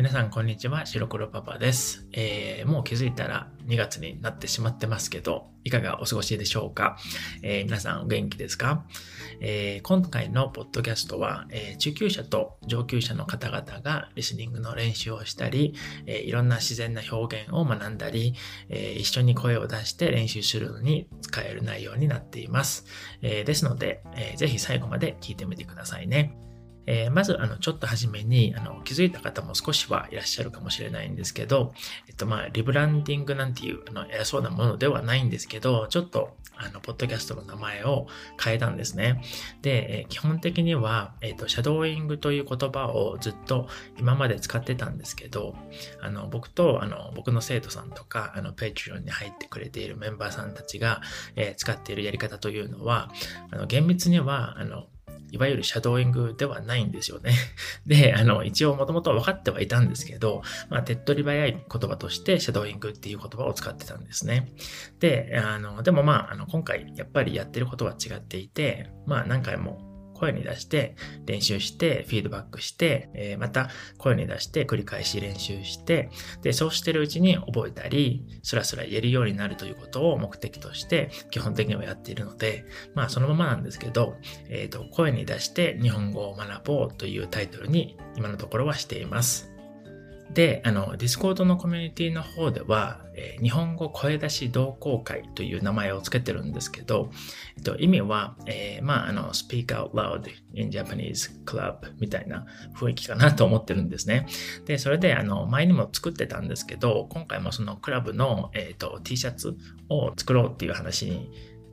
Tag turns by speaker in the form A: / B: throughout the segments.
A: 皆さんこんにちは、白黒パパです、えー、もう気づいたら2月になってしまってますけど、いかがお過ごしでしょうか、えー、皆さんお元気ですか、えー、今回のポッドキャストは、え中級者と上級者の方々がリスニングの練習をしたり、えいろんな自然な表現を学んだり、え一緒に声を出して練習するのに使える内容になっています。えですので、えー、ぜひ最後まで聞いてみてくださいね。えー、まず、あの、ちょっと初めに、あの、気づいた方も少しはいらっしゃるかもしれないんですけど、えっと、まあ、リブランディングなんていう、あの、偉そうなものではないんですけど、ちょっと、あの、ポッドキャストの名前を変えたんですね。で、えー、基本的には、えっと、シャドーイングという言葉をずっと今まで使ってたんですけど、あの、僕と、あの、僕の生徒さんとか、あの、ペイチュロンに入ってくれているメンバーさんたちが、えー、使っているやり方というのは、あの、厳密には、あの、いわゆるシャドーイングではないんですよね。で、あの、一応もともと分かってはいたんですけど、まあ、手っ取り早い言葉としてシャドーイングっていう言葉を使ってたんですね。で、あの、でもまあ、あの、今回やっぱりやってることは違っていて、まあ何回も声に出して練習してフィードバックして、えー、また声に出して繰り返し練習して、で、そうしてるうちに覚えたり、スラスラ言えるようになるということを目的として基本的にはやっているので、まあそのままなんですけど、えっ、ー、と、声に出して日本語を学ぼうというタイトルに今のところはしています。で、あの、ディスコードのコミュニティの方では、えー、日本語声出し同好会という名前を付けてるんですけど、えっと、意味は、えー、まあ、あの、speak out loud in Japanese club みたいな雰囲気かなと思ってるんですね。で、それで、あの、前にも作ってたんですけど、今回もそのクラブの、えっと、T シャツを作ろうっていう話に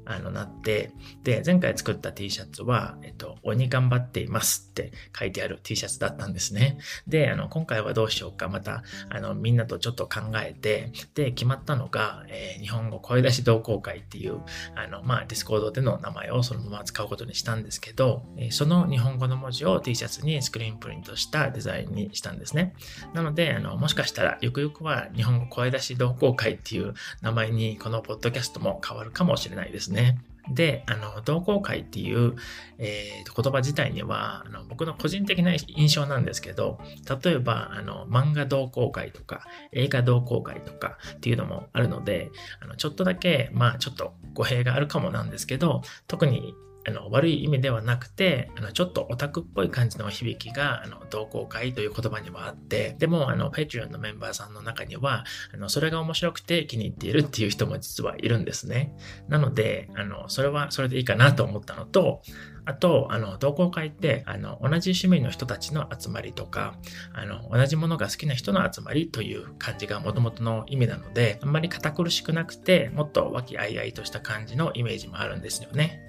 A: あの、なって、で、前回作った T シャツは、えっと、鬼頑張っていますって書いてある T シャツだったんですね。で、あの、今回はどうしようか、また、あの、みんなとちょっと考えて、で、決まったのが、えー、日本語声出し同好会っていう、あの、まあ、ディスコードでの名前をそのまま使うことにしたんですけど、え、その日本語の文字を T シャツにスクリーンプリントしたデザインにしたんですね。なので、あの、もしかしたら、ゆくゆくは日本語声出し同好会っていう名前にこのポッドキャストも変わるかもしれないですね。ね。で、あの、同好会っていう、えー、言葉自体には、あの、僕の個人的な印象なんですけど、例えば、あの、漫画同好会とか、映画同好会とかっていうのもあるので、あの、ちょっとだけ、まあ、ちょっと語弊があるかもなんですけど、特にあの悪い意味ではなくて、あのちょっとオタクっぽい感じの響きが、あの同好会という言葉にはあって、でも、あの、ペチュ o ンのメンバーさんの中には、あの、それが面白くて気に入っているっていう人も実はいるんですね。なので、あの、それはそれでいいかなと思ったのと、あと、あの、同好会って、あの、同じ趣味の人たちの集まりとか、あの、同じものが好きな人の集まりという感じが元々の意味なので、あんまり堅苦しくなくて、もっと和気あいあいとした感じのイメージもあるんですよね。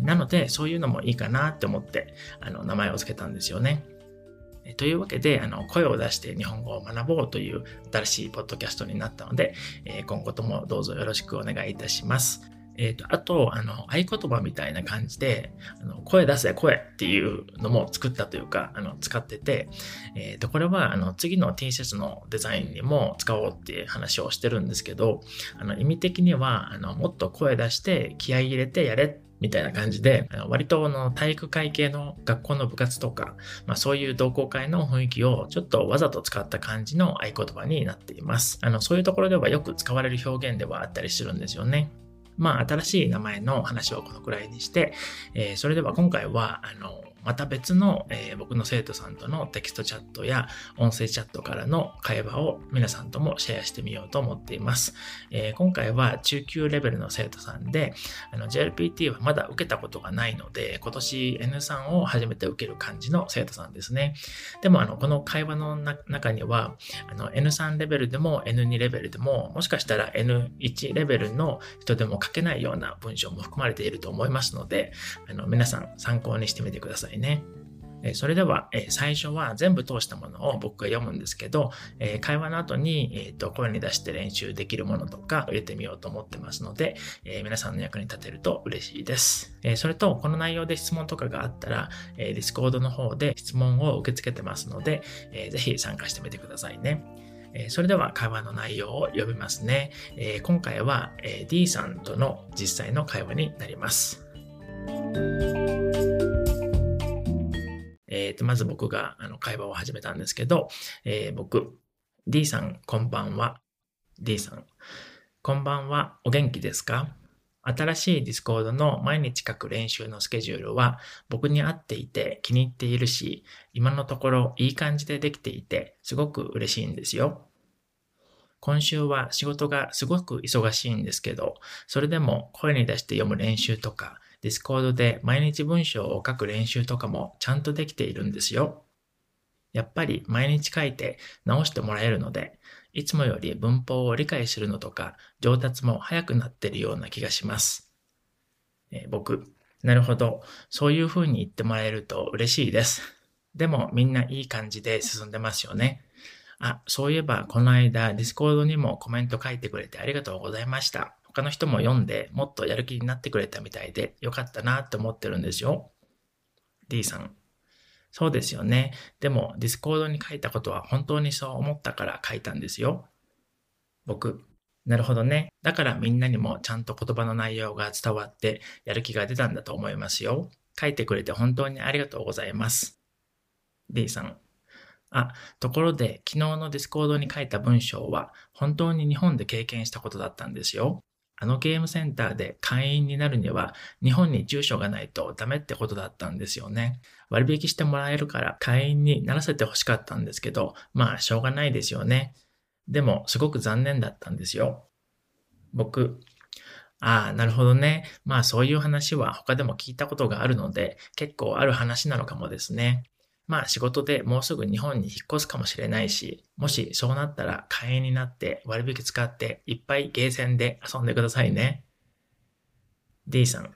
A: なので、そういうのもいいかなって思って、あの、名前を付けたんですよね。というわけで、あの、声を出して日本語を学ぼうという新しいポッドキャストになったので、今後ともどうぞよろしくお願いいたします。えっ、ー、と、あと、あの、合言葉みたいな感じで、あの声出せ、声っていうのも作ったというか、あの、使ってて、えっ、ー、と、これは、あの、次の T シャツのデザインにも使おうっていう話をしてるんですけど、あの、意味的には、あの、もっと声出して気合い入れてやれっみたいな感じで、割との体育会系の学校の部活とか、まあそういう同好会の雰囲気をちょっとわざと使った感じの合言葉になっています。あの、そういうところではよく使われる表現ではあったりするんですよね。まあ、新しい名前の話をこのくらいにして、えー、それでは今回は、あの、また別の、えー、僕の生徒さんとのテキストチャットや音声チャットからの会話を皆さんともシェアしてみようと思っています。えー、今回は中級レベルの生徒さんで、JLPT はまだ受けたことがないので、今年 N3 を初めて受ける感じの生徒さんですね。でも、あの、この会話の中には、あの N3 レベルでも N2 レベルでも、もしかしたら N1 レベルの人でも書けないような文章も含まれていると思いますので、あの皆さん参考にしてみてください。いね。それでは、最初は全部通したものを僕が読むんですけど、会話の後に、声に出して練習できるものとか入れてみようと思ってますので、皆さんの役に立てると嬉しいです。それと、この内容で質問とかがあったら、ディスコードの方で質問を受け付けてますので、ぜひ参加してみてくださいね。それでは会話の内容を読みますね。今回は D さんとの実際の会話になります。ー、まず僕があの会話を始めたんですけど、えー、僕、D さん、こんばんは。D さん、こんばんは。お元気ですか？新しいディスコードの毎日書く練習のスケジュールは僕に合っていて気に入っているし、今のところいい感じでできていてすごく嬉しいんですよ。今週は仕事がすごく忙しいんですけど、それでも声に出して読む練習とか、ディスコードで毎日文章を書く練習とかもちゃんとできているんですよ。やっぱり毎日書いて直してもらえるので、いつもより文法を理解するのとか上達も早くなってるような気がします。えー、僕、なるほど。そういう風に言ってもらえると嬉しいです。でもみんないい感じで進んでますよね。あ、そういえばこの間ディスコードにもコメント書いてくれてありがとうございました。他の人も読んでもっとやる気になってくれたみたいでよかったなって思ってるんですよ。D さん。そうですよね。でも、ディスコードに書いたことは本当にそう思ったから書いたんですよ。僕。なるほどね。だからみんなにもちゃんと言葉の内容が伝わってやる気が出たんだと思いますよ。書いてくれて本当にありがとうございます。D さん。あ、ところで昨日のディスコードに書いた文章は本当に日本で経験したことだったんですよ。あのゲームセンターで会員になるには日本に住所がないとダメってことだったんですよね。割引してもらえるから会員にならせて欲しかったんですけど、まあしょうがないですよね。でもすごく残念だったんですよ。僕、ああ、なるほどね。まあそういう話は他でも聞いたことがあるので結構ある話なのかもですね。まあ仕事でもうすぐ日本に引っ越すかもしれないし、もしそうなったら会員になって割引使っていっぱいゲーセンで遊んでくださいね。D さん。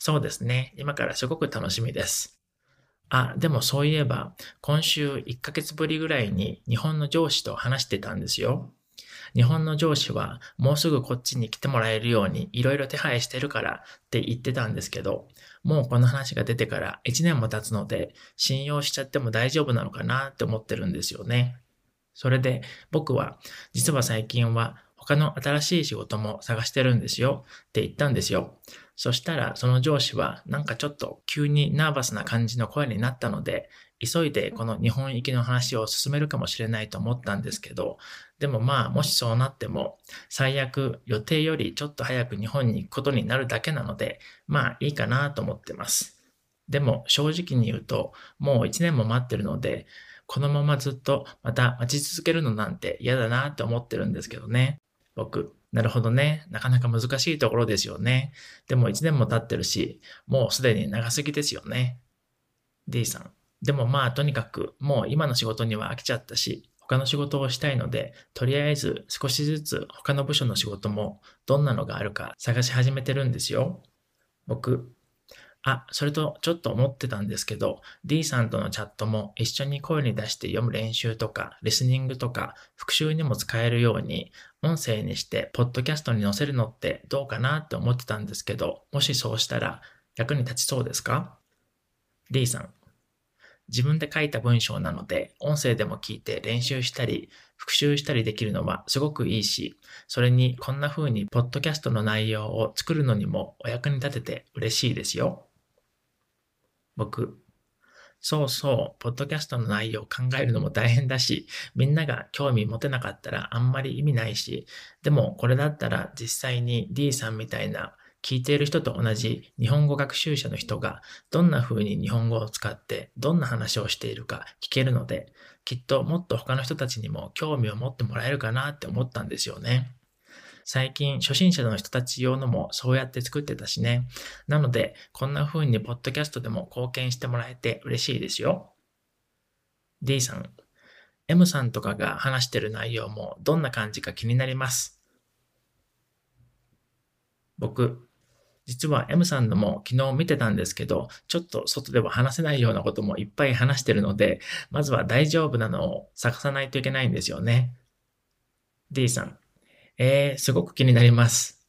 A: そうですね。今からすごく楽しみです。あ、でもそういえば、今週1ヶ月ぶりぐらいに日本の上司と話してたんですよ。日本の上司はもうすぐこっちに来てもらえるようにいろいろ手配してるからって言ってたんですけど、もうこの話が出てから1年も経つので信用しちゃっても大丈夫なのかなって思ってるんですよね。それで僕は実は最近は他の新しい仕事も探してるんですよって言ったんですよ。そしたらその上司はなんかちょっと急にナーバスな感じの声になったので急いでこの日本行きの話を進めるかもしれないと思ったんですけど、でもまあもしそうなっても最悪予定よりちょっと早く日本に行くことになるだけなので、まあいいかなと思ってます。でも正直に言うともう1年も待ってるので、このままずっとまた待ち続けるのなんて嫌だなって思ってるんですけどね。僕。なるほどね。なかなか難しいところですよね。でも1年も経ってるし、もうすでに長すぎですよね。D さん。でもまあとにかくもう今の仕事には飽きちゃったし、他の仕事をしたいので、とりあえず少しずつ他の部署の仕事もどんなのがあるか探し始めてるんですよ。僕、あ、それとちょっと思ってたんですけど、D さんとのチャットも一緒に声に出して読む練習とか、リスニングとか、復習にも使えるように、音声にして、ポッドキャストに載せるのってどうかなって思ってたんですけど、もしそうしたら役に立ちそうですか ?D さん、自分で書いた文章なので、音声でも聞いて練習したり、復習したりできるのはすごくいいし、それにこんな風にポッドキャストの内容を作るのにもお役に立てて嬉しいですよ。僕、そうそう、ポッドキャストの内容を考えるのも大変だし、みんなが興味持てなかったらあんまり意味ないし、でもこれだったら実際に D さんみたいな聞いている人と同じ日本語学習者の人がどんな風に日本語を使ってどんな話をしているか聞けるので、きっともっと他の人たちにも興味を持ってもらえるかなって思ったんですよね。最近初心者の人たち用のもそうやって作ってたしね。なので、こんな風にポッドキャストでも貢献してもらえて嬉しいですよ。D さん、M さんとかが話してる内容もどんな感じか気になります。僕、実は M さんのも昨日見てたんですけど、ちょっと外では話せないようなこともいっぱい話してるので、まずは大丈夫なのを探さないといけないんですよね。D さん、えー、すごく気になります。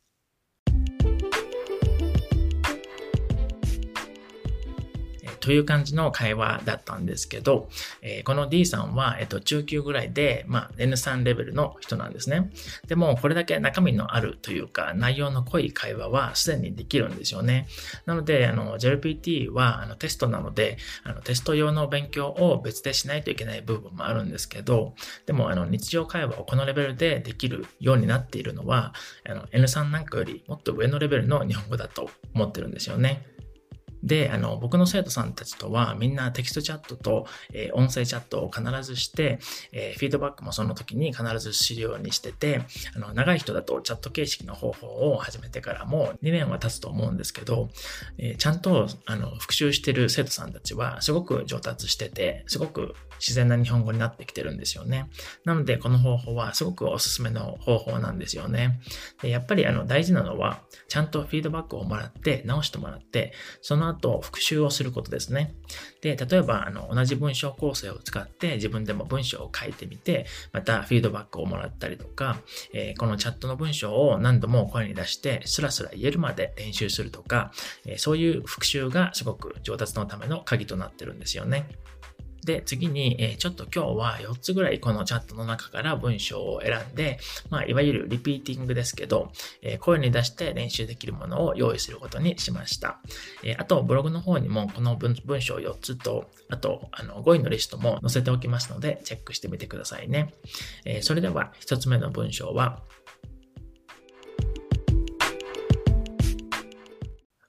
A: という感じの会話だったんですけど、えー、この D さんは、えっと、中級ぐらいで、まあ、N3 レベルの人なんですね。でも、これだけ中身のあるというか、内容の濃い会話はすでにできるんですよね。なので、あの、JLPT は、あの、テストなので、あの、テスト用の勉強を別でしないといけない部分もあるんですけど、でも、あの、日常会話をこのレベルでできるようになっているのは、あの、N3 なんかよりもっと上のレベルの日本語だと思ってるんですよね。で、あの、僕の生徒さんたちとはみんなテキストチャットと、えー、音声チャットを必ずして、えー、フィードバックもその時に必ず資料にしてて、あの、長い人だとチャット形式の方法を始めてからも2年は経つと思うんですけど、えー、ちゃんと、あの、復習してる生徒さんたちはすごく上達してて、すごく自然な日本語になってきてるんですよね。なので、この方法はすごくおすすめの方法なんですよね。でやっぱりあの大事なのは、ちゃんとフィードバックをもらって、直してもらって、その後復習をすることですね。で、例えばあの同じ文章構成を使って自分でも文章を書いてみて、またフィードバックをもらったりとか、えー、このチャットの文章を何度も声に出して、スラスラ言えるまで練習するとか、えー、そういう復習がすごく上達のための鍵となってるんですよね。で、次に、え、ちょっと今日は4つぐらいこのチャットの中から文章を選んで、まあ、いわゆるリピーティングですけど、え、声に出して練習できるものを用意することにしました。え、あと、ブログの方にもこの文章4つと、あと、あの、5位のリストも載せておきますので、チェックしてみてくださいね。えそれでは、1つ目の文章は、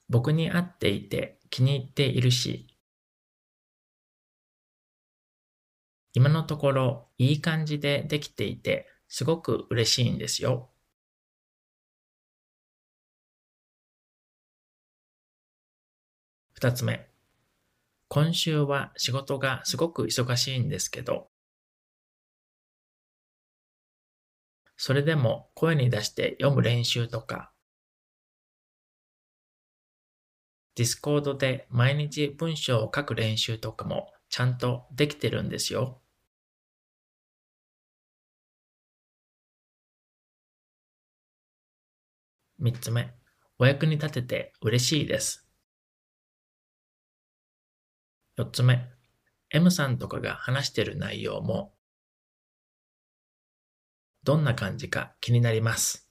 A: 僕に会っていて気に入っているし、今のところいい感じでできていて、すごく嬉しいんですよ。二つ目。今週は仕事がすごく忙しいんですけど、それでも声に出して読む練習とか、ディスコードで毎日文章を書く練習とかもちゃんとできてるんですよ。三つ目、お役に立てて嬉しいです。四つ目、M さんとかが話してる内容も、どんな感じか気になります。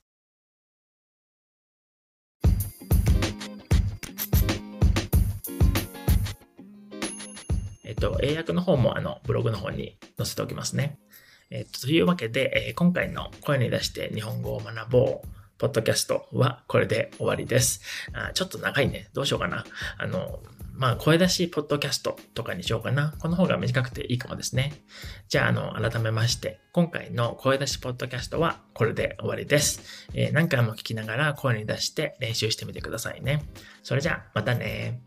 A: えっと、英訳の方もあの、ブログの方に載せておきますね。えっと、というわけで、えー、今回の声に出して日本語を学ぼうポッドキャストはこれで終わりです。あちょっと長いね。どうしようかな。あの、まあ、声出しポッドキャストとかにしようかな。この方が短くていいかもですね。じゃあ、あの、改めまして、今回の声出しポッドキャストはこれで終わりです。えー、何回も聞きながら声に出して練習してみてくださいね。それじゃあ、またね